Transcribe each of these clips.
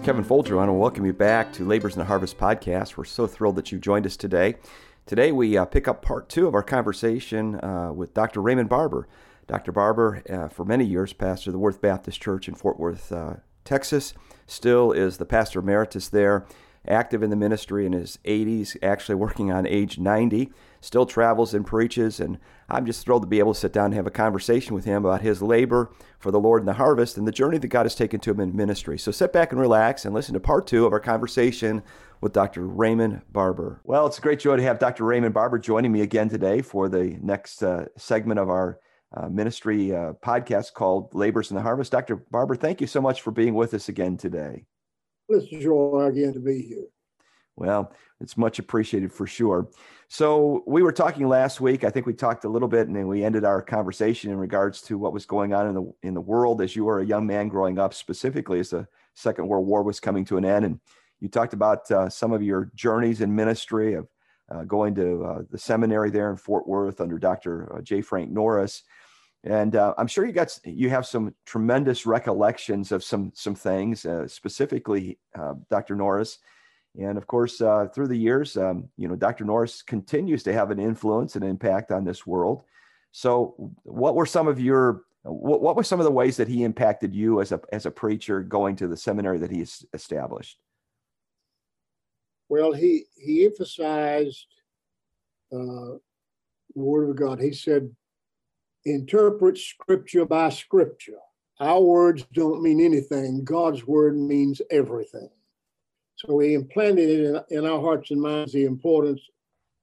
Kevin Folger. I want to welcome you back to Labors in the Harvest podcast. We're so thrilled that you joined us today. Today, we uh, pick up part two of our conversation uh, with Dr. Raymond Barber. Dr. Barber, uh, for many years, pastor of the Worth Baptist Church in Fort Worth, uh, Texas, still is the pastor emeritus there, active in the ministry in his 80s, actually working on age 90 still travels and preaches. And I'm just thrilled to be able to sit down and have a conversation with him about his labor for the Lord in the harvest and the journey that God has taken to him in ministry. So sit back and relax and listen to part two of our conversation with Dr. Raymond Barber. Well, it's a great joy to have Dr. Raymond Barber joining me again today for the next uh, segment of our uh, ministry uh, podcast called Labors in the Harvest. Dr. Barber, thank you so much for being with us again today. It's a joy again to be here. Well, it's much appreciated for sure. So we were talking last week. I think we talked a little bit, and then we ended our conversation in regards to what was going on in the in the world as you were a young man growing up, specifically as the Second World War was coming to an end. And you talked about uh, some of your journeys in ministry of uh, going to uh, the seminary there in Fort Worth under Dr. Uh, J. Frank Norris. And uh, I'm sure you got you have some tremendous recollections of some some things, uh, specifically Dr. Norris and of course, uh, through the years, um, you know, Dr. Norris continues to have an influence and impact on this world. So, what were some of your what, what were some of the ways that he impacted you as a as a preacher going to the seminary that he established? Well, he he emphasized uh, the Word of God. He said, "Interpret Scripture by Scripture. Our words don't mean anything. God's word means everything." So we implanted in, in our hearts and minds the importance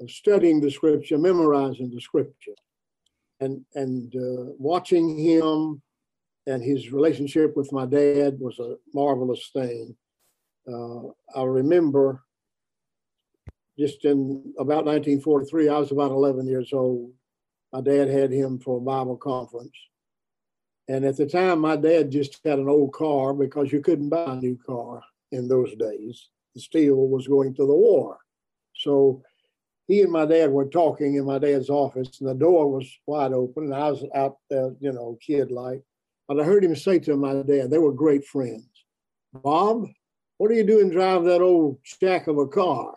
of studying the scripture, memorizing the scripture, and and uh, watching him and his relationship with my dad was a marvelous thing. Uh, I remember just in about 1943, I was about 11 years old. My dad had him for a Bible conference. And at the time, my dad just had an old car because you couldn't buy a new car in those days. The steel was going to the war. So he and my dad were talking in my dad's office, and the door was wide open, and I was out there, you know, kid like. But I heard him say to my dad, they were great friends. Bob, what are you doing drive that old shack of a car?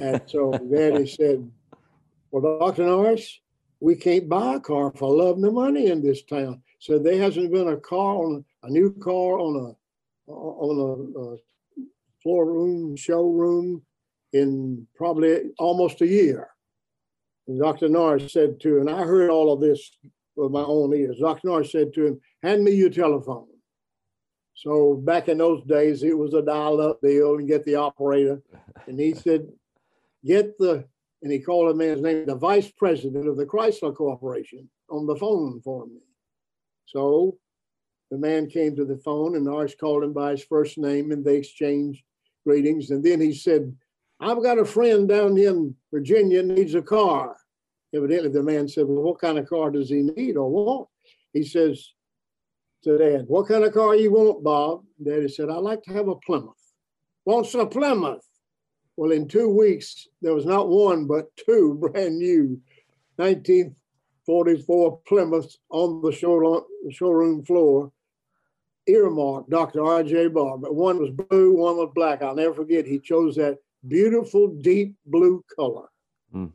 and so Daddy said, Well, Dr. Norris, we can't buy a car for love nor money in this town. So there hasn't been a car on a new car on a on a, a floor room showroom in probably almost a year. And Dr. Norris said to, him, and I heard all of this with my own ears. Dr. Norris said to him, "Hand me your telephone." So back in those days, it was a dial-up deal and get the operator. And he said, "Get the," and he called a man's name, the vice president of the Chrysler Corporation, on the phone for me. So the man came to the phone and Norris called him by his first name and they exchanged greetings. And then he said, I've got a friend down in Virginia needs a car. Evidently, the man said, Well, what kind of car does he need or want? He says to Dad, What kind of car you want, Bob? Daddy said, I'd like to have a Plymouth. Wants a Plymouth. Well, in two weeks, there was not one, but two brand new 19 44 Plymouth on the showroom floor, earmarked Dr. R.J. Barber. One was blue, one was black. I'll never forget. He chose that beautiful deep blue color. Mm.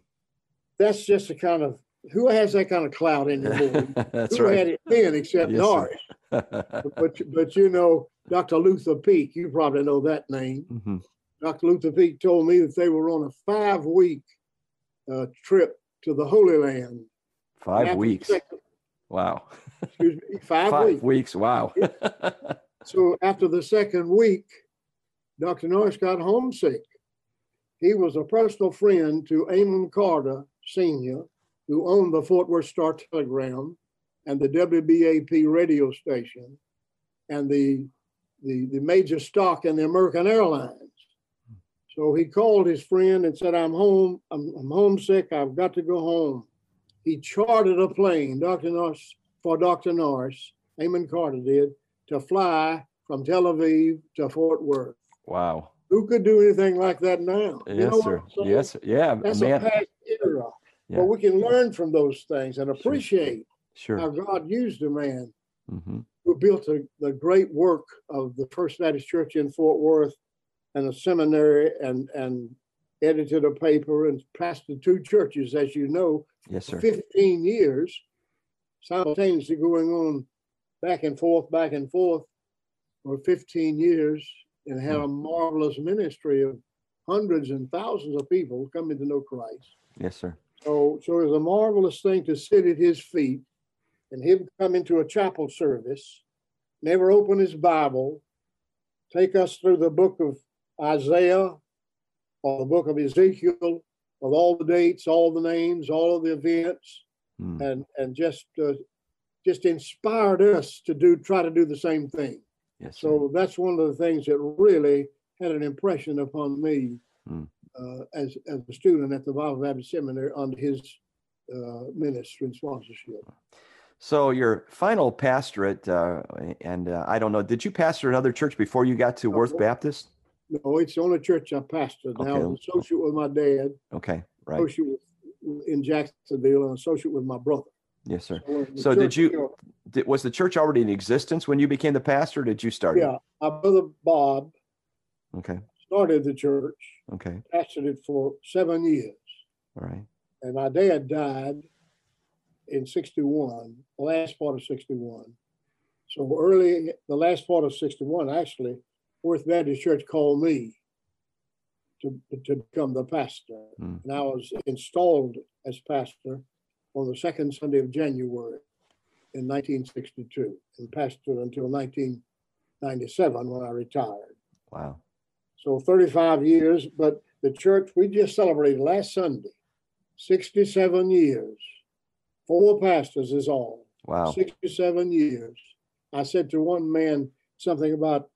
That's just a kind of who has that kind of cloud in your mood? That's who right. had it then except yes, Norris? but but you know Dr. Luther Peak, you probably know that name. Mm-hmm. Dr. Luther Peak told me that they were on a five week uh, trip to the Holy Land. Five weeks. Wow. excuse me, five, five weeks. weeks. Wow. so after the second week, Dr. Norris got homesick. He was a personal friend to Amon Carter Sr., who owned the Fort Worth Star Telegram and the WBAP radio station and the, the, the major stock in the American Airlines. So he called his friend and said, I'm home, I'm, I'm homesick, I've got to go home. He chartered a plane, Dr. Norris, for Dr. Norris, Amon Carter did, to fly from Tel Aviv to Fort Worth. Wow. Who could do anything like that now? Yes, you know sir. Yes, yeah. That's man. a past era. Yeah. But we can learn from those things and appreciate sure. how God used a man mm-hmm. who built a, the great work of the First Baptist Church in Fort Worth and a seminary and, and edited a paper and pastored two churches, as you know, yes, sir. 15 years, simultaneously going on back and forth, back and forth for 15 years and had a hmm. marvelous ministry of hundreds and thousands of people coming to know Christ. Yes, sir. So, so it was a marvelous thing to sit at his feet and him come into a chapel service, never open his Bible, take us through the book of Isaiah or the book of Ezekiel with all the dates, all the names, all of the events, mm. and and just uh, just inspired us to do try to do the same thing. Yes, so that's one of the things that really had an impression upon me mm. uh, as as a student at the Bible Baptist Seminary under his uh, ministry and sponsorship. So your final pastorate, uh, and uh, I don't know, did you pastor another church before you got to Worth Baptist? No, it's the only church I pastored. Okay. Now, I was associate with my dad. Okay, right. Associate with, in Jacksonville and associate with my brother. Yes, sir. So, so did you, did, was the church already in existence when you became the pastor? did you start yeah, it? my brother Bob okay. started the church. Okay. Pastored it for seven years. All right. And my dad died in 61, the last part of 61. So early, the last part of 61, actually, Worth Baptist Church called me to, to become the pastor. Mm. And I was installed as pastor on the second Sunday of January in 1962 and pastored until 1997 when I retired. Wow. So 35 years, but the church, we just celebrated last Sunday, 67 years. Four pastors is all. Wow. 67 years. I said to one man something about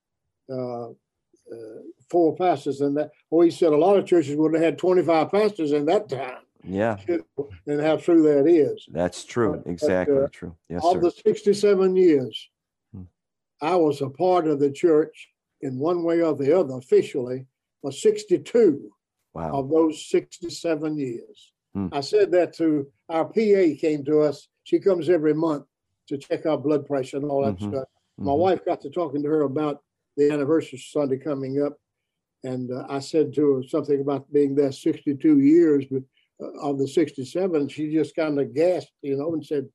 uh, uh, four pastors and that. Well, he said a lot of churches would have had 25 pastors in that time. Yeah. And how true that is. That's true. exactly but, uh, true. Yes, of sir. the 67 years, hmm. I was a part of the church in one way or the other officially for 62 wow. of those 67 years. Hmm. I said that to our PA came to us. She comes every month to check our blood pressure and all that mm-hmm. stuff. My mm-hmm. wife got to talking to her about the anniversary Sunday coming up, and uh, I said to her something about being there 62 years, but uh, of the 67, she just kind of gasped, you know, and said,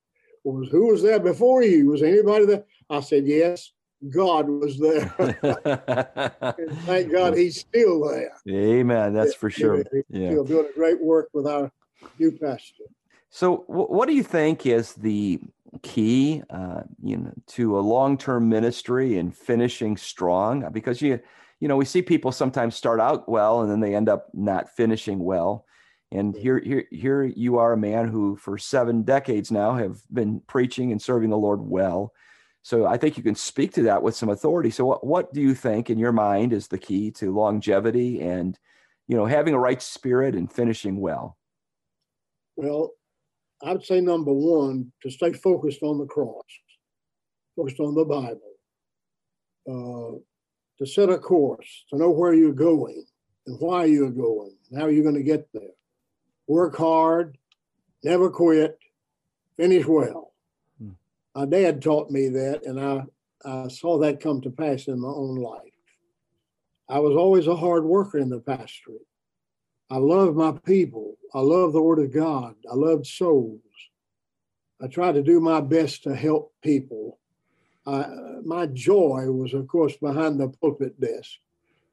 well, "Who was there before you? Was anybody there?" I said, "Yes." God was there. thank God he's still there. Amen. That's for sure. He's yeah. still doing great work with our new pastor. So, what do you think is the key, uh, you know, to a long-term ministry and finishing strong? Because you, you know, we see people sometimes start out well and then they end up not finishing well. And here, here, here you are a man who, for seven decades now, have been preaching and serving the Lord well. So I think you can speak to that with some authority. So, what, what do you think, in your mind, is the key to longevity and, you know, having a right spirit and finishing well? Well, I'd say number one, to stay focused on the cross, focused on the Bible, uh, to set a course, to know where you're going and why you're going and how you're going to get there. Work hard, never quit, finish well. Hmm. My dad taught me that, and I, I saw that come to pass in my own life. I was always a hard worker in the pastorate. I love my people. I love the Word of God. I love souls. I try to do my best to help people. I, my joy was, of course, behind the pulpit desk.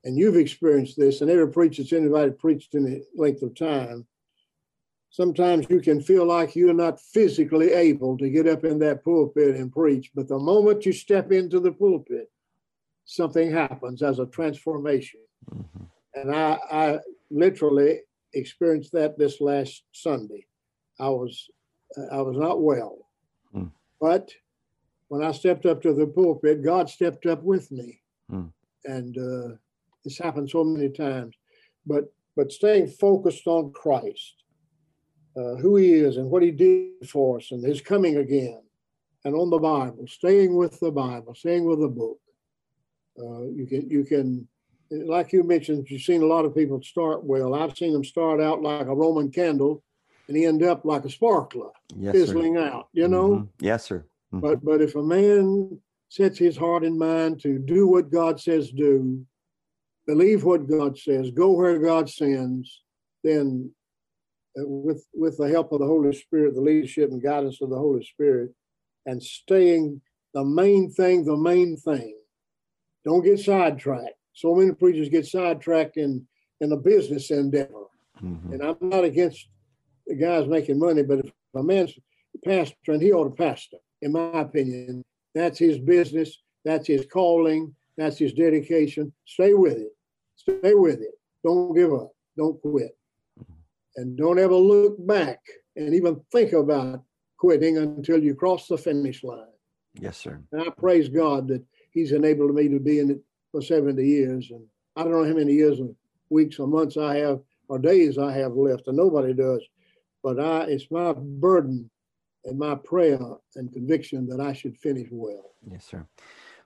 and you've experienced this, and every preacher that's anybody preached in the length of time, sometimes you can feel like you're not physically able to get up in that pulpit and preach. But the moment you step into the pulpit, something happens as a transformation. Mm-hmm. And I, I literally experienced that this last Sunday. I was I was not well, mm. but when I stepped up to the pulpit, God stepped up with me, mm. and uh, this happened so many times. But but staying focused on Christ, uh, who He is and what He did for us, and His coming again, and on the Bible, staying with the Bible, staying with the book. Uh, you can you can like you mentioned, you've seen a lot of people start well. I've seen them start out like a Roman candle and end up like a sparkler, yes, fizzling sir. out, you know? Mm-hmm. Yes, sir. Mm-hmm. But but if a man sets his heart and mind to do what God says do, believe what God says, go where God sends, then uh, with with the help of the Holy Spirit, the leadership and guidance of the Holy Spirit, and staying the main thing, the main thing. Don't get sidetracked. So many preachers get sidetracked in in a business endeavor. Mm-hmm. And I'm not against the guys making money, but if a man's pastor and he ought to pastor, in my opinion. That's his business. That's his calling. That's his dedication. Stay with it. Stay with it. Don't give up. Don't quit. And don't ever look back and even think about quitting until you cross the finish line. Yes, sir. And I praise God that He's enabled me to be in it for 70 years. And I don't know how many years and weeks or months I have or days I have left, and nobody does. But I, it's my burden and my prayer and conviction that I should finish well. Yes, sir.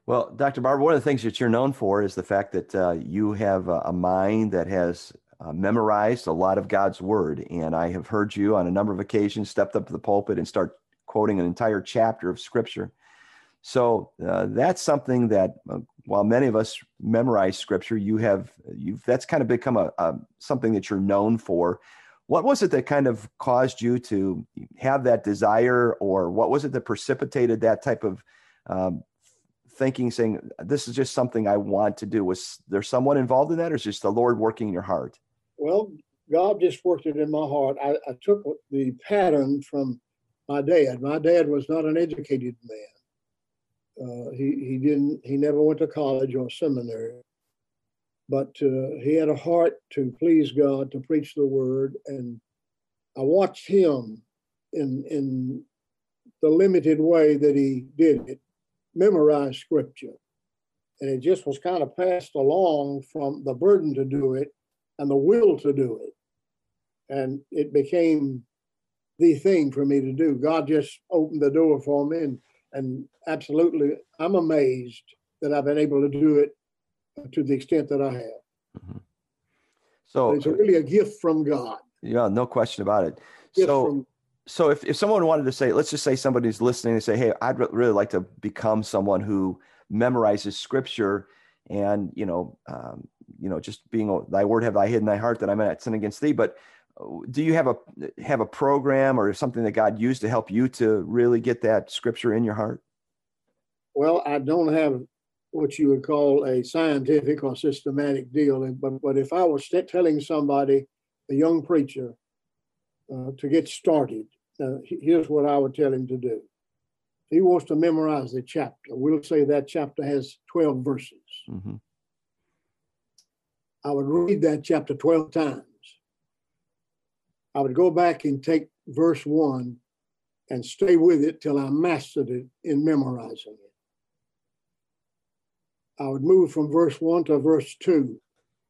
Well, Dr. Barber, one of the things that you're known for is the fact that uh, you have a, mind that has uh, memorized a lot of God's word. And I have heard you on a number of occasions stepped up to the pulpit and start quoting an entire chapter of scripture. So uh, that's something that, uh, while many of us memorize scripture, you have you've that's kind of become a, a something that you're known for. What was it that kind of caused you to have that desire, or what was it that precipitated that type of um, thinking, saying, This is just something I want to do? Was there someone involved in that, or is just the Lord working in your heart? Well, God just worked it in my heart. I, I took the pattern from my dad. My dad was not an educated man. Uh, he he didn't he never went to college or seminary but uh, he had a heart to please God, to preach the word. And I watched him in, in the limited way that he did it, memorize scripture. And it just was kind of passed along from the burden to do it and the will to do it. And it became the thing for me to do. God just opened the door for me. And, and absolutely, I'm amazed that I've been able to do it to the extent that I have. Mm-hmm. So it's really a gift from God. Yeah, no question about it. Gift so, from, so if, if someone wanted to say, let's just say somebody's listening and say, hey, I'd really like to become someone who memorizes scripture and, you know, um, you know, just being thy word have I hid in thy heart that I may not sin against thee. But do you have a have a program or something that God used to help you to really get that scripture in your heart? Well, I don't have what you would call a scientific or systematic deal. But, but if I was telling somebody, a young preacher, uh, to get started, uh, here's what I would tell him to do. He wants to memorize the chapter. We'll say that chapter has 12 verses. Mm-hmm. I would read that chapter 12 times. I would go back and take verse one and stay with it till I mastered it in memorizing it. I would move from verse one to verse two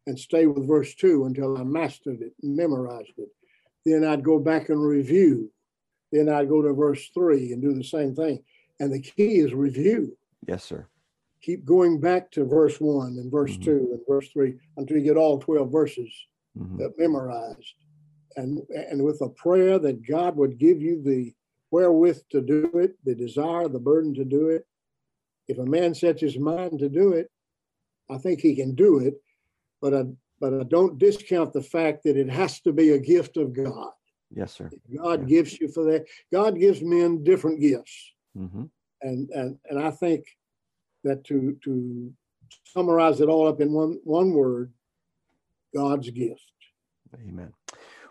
and stay with verse two until I mastered it memorized it. Then I'd go back and review. Then I'd go to verse three and do the same thing. And the key is review. Yes, sir. Keep going back to verse one and verse mm-hmm. two and verse three until you get all 12 verses mm-hmm. memorized. And, and with a prayer that God would give you the wherewith to do it, the desire, the burden to do it, if a man sets his mind to do it, I think he can do it. But I, but I don't discount the fact that it has to be a gift of God. Yes, sir. God yeah. gives you for that. God gives men different gifts, mm-hmm. and and and I think that to to summarize it all up in one one word: God's gift. Amen.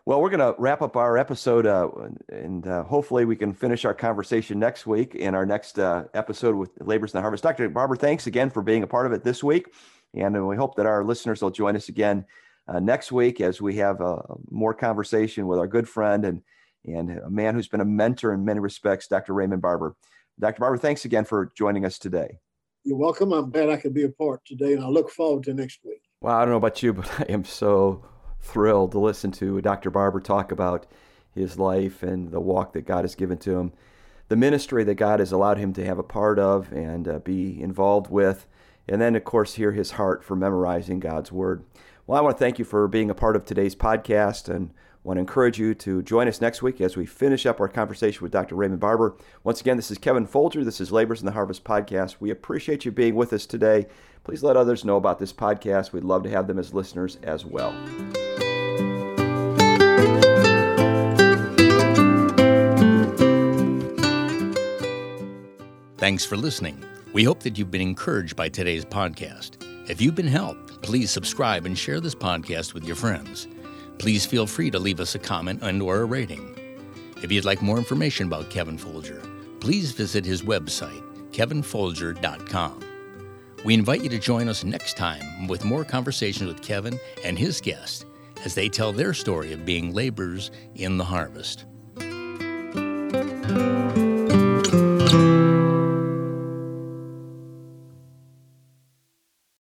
Well, we're going to wrap up our episode, uh, and uh, hopefully we can finish our conversation next week in our next uh, episode with Labors in the Harvest. Dr. Barber, thanks again for being a part of it this week, and we hope that our listeners will join us again uh, next week as we have a more conversation with our good friend and and a man who's been a mentor in many respects, Dr. Raymond Barber. Dr. Barber, thanks again for joining us today. You're welcome. I'm glad I could be a part today, and I look forward to next week. Well, I don't know about you, but I am so thrilled to listen to Dr. Barber talk about his life and the walk that God has given to him, the ministry that God has allowed him to have a part of and uh, be involved with, and then, of course, hear his heart for memorizing God's Word. Well, I want to thank you for being a part of today's podcast and want to encourage you to join us next week as we finish up our conversation with Dr. Raymond Barber. Once again, this is Kevin Folger. This is Labors in the Harvest podcast. We appreciate you being with us today. Please let others know about this podcast. We'd love to have them as listeners as well. Thanks for listening. We hope that you've been encouraged by today's podcast. If you've been helped, please subscribe and share this podcast with your friends. Please feel free to leave us a comment and or a rating. If you'd like more information about Kevin Folger, please visit his website, kevinfolger.com. We invite you to join us next time with more conversations with Kevin and his guests as they tell their story of being laborers in the harvest.